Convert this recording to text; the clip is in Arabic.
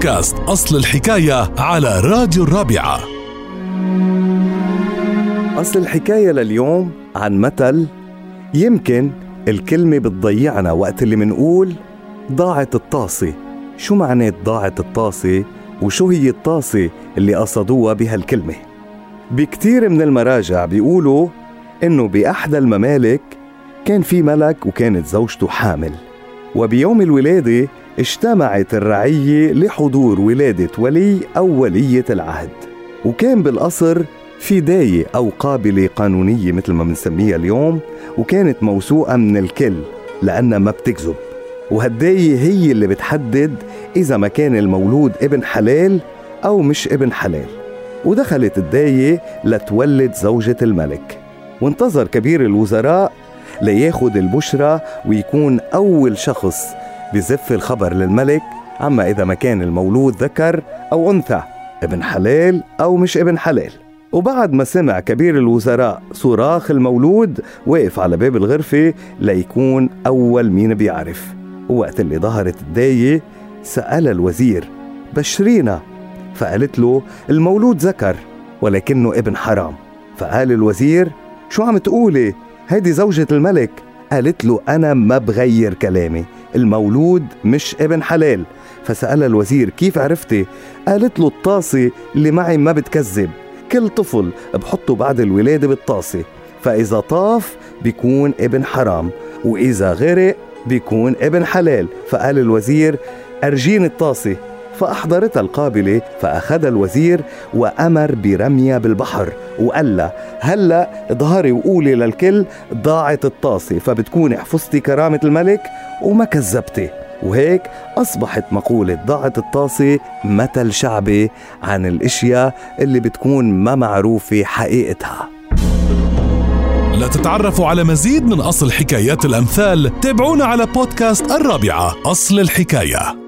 بودكاست أصل الحكاية على راديو الرابعة. أصل الحكاية لليوم عن مثل يمكن الكلمة بتضيعنا وقت اللي منقول ضاعت الطاسة. شو معنات ضاعت الطاسة وشو هي الطاسة اللي قصدوها بهالكلمة؟ بكتير من المراجع بيقولوا إنه بأحدى الممالك كان في ملك وكانت زوجته حامل. وبيوم الولادة اجتمعت الرعية لحضور ولادة ولي أو ولية العهد وكان بالقصر في داية أو قابلة قانونية مثل ما بنسميها اليوم وكانت موثوقة من الكل لأنها ما بتكذب. وهالداية هي اللي بتحدد إذا ما كان المولود ابن حلال أو مش ابن حلال. ودخلت الداية لتولد زوجة الملك. وانتظر كبير الوزراء لياخد البشرى ويكون أول شخص بزف الخبر للملك عما إذا ما كان المولود ذكر أو أنثى ابن حلال أو مش ابن حلال وبعد ما سمع كبير الوزراء صراخ المولود وقف على باب الغرفة ليكون أول مين بيعرف. وقت اللي ظهرت الداية سأل الوزير بشرينا فقالت له المولود ذكر ولكنه ابن حرام. فقال الوزير شو عم تقولي؟ هيدي زوجة الملك. قالت له أنا ما بغير كلامي. المولود مش ابن حلال. فسألها الوزير كيف عرفتي قالت له الطاسة اللي معي ما بتكذب. كل طفل بحطه بعد الولادة بالطاسة. فإذا طاف بيكون ابن حرام وإذا غرق بيكون ابن حلال. فقال الوزير أرجين الطاسة. فأحضرتها القابلة فأخذها الوزير وأمر برميها بالبحر وقال لها هلا اظهري وقولي للكل ضاعت الطاسة فبتكوني حفظتي كرامة الملك وما كذبتي. وهيك أصبحت مقولة ضاعت الطاسة مثل شعبي عن الأشياء اللي بتكون ما معروفة حقيقتها. لتتعرفوا على مزيد من أصل حكايات الأمثال تابعونا على بودكاست الرابعة أصل الحكاية.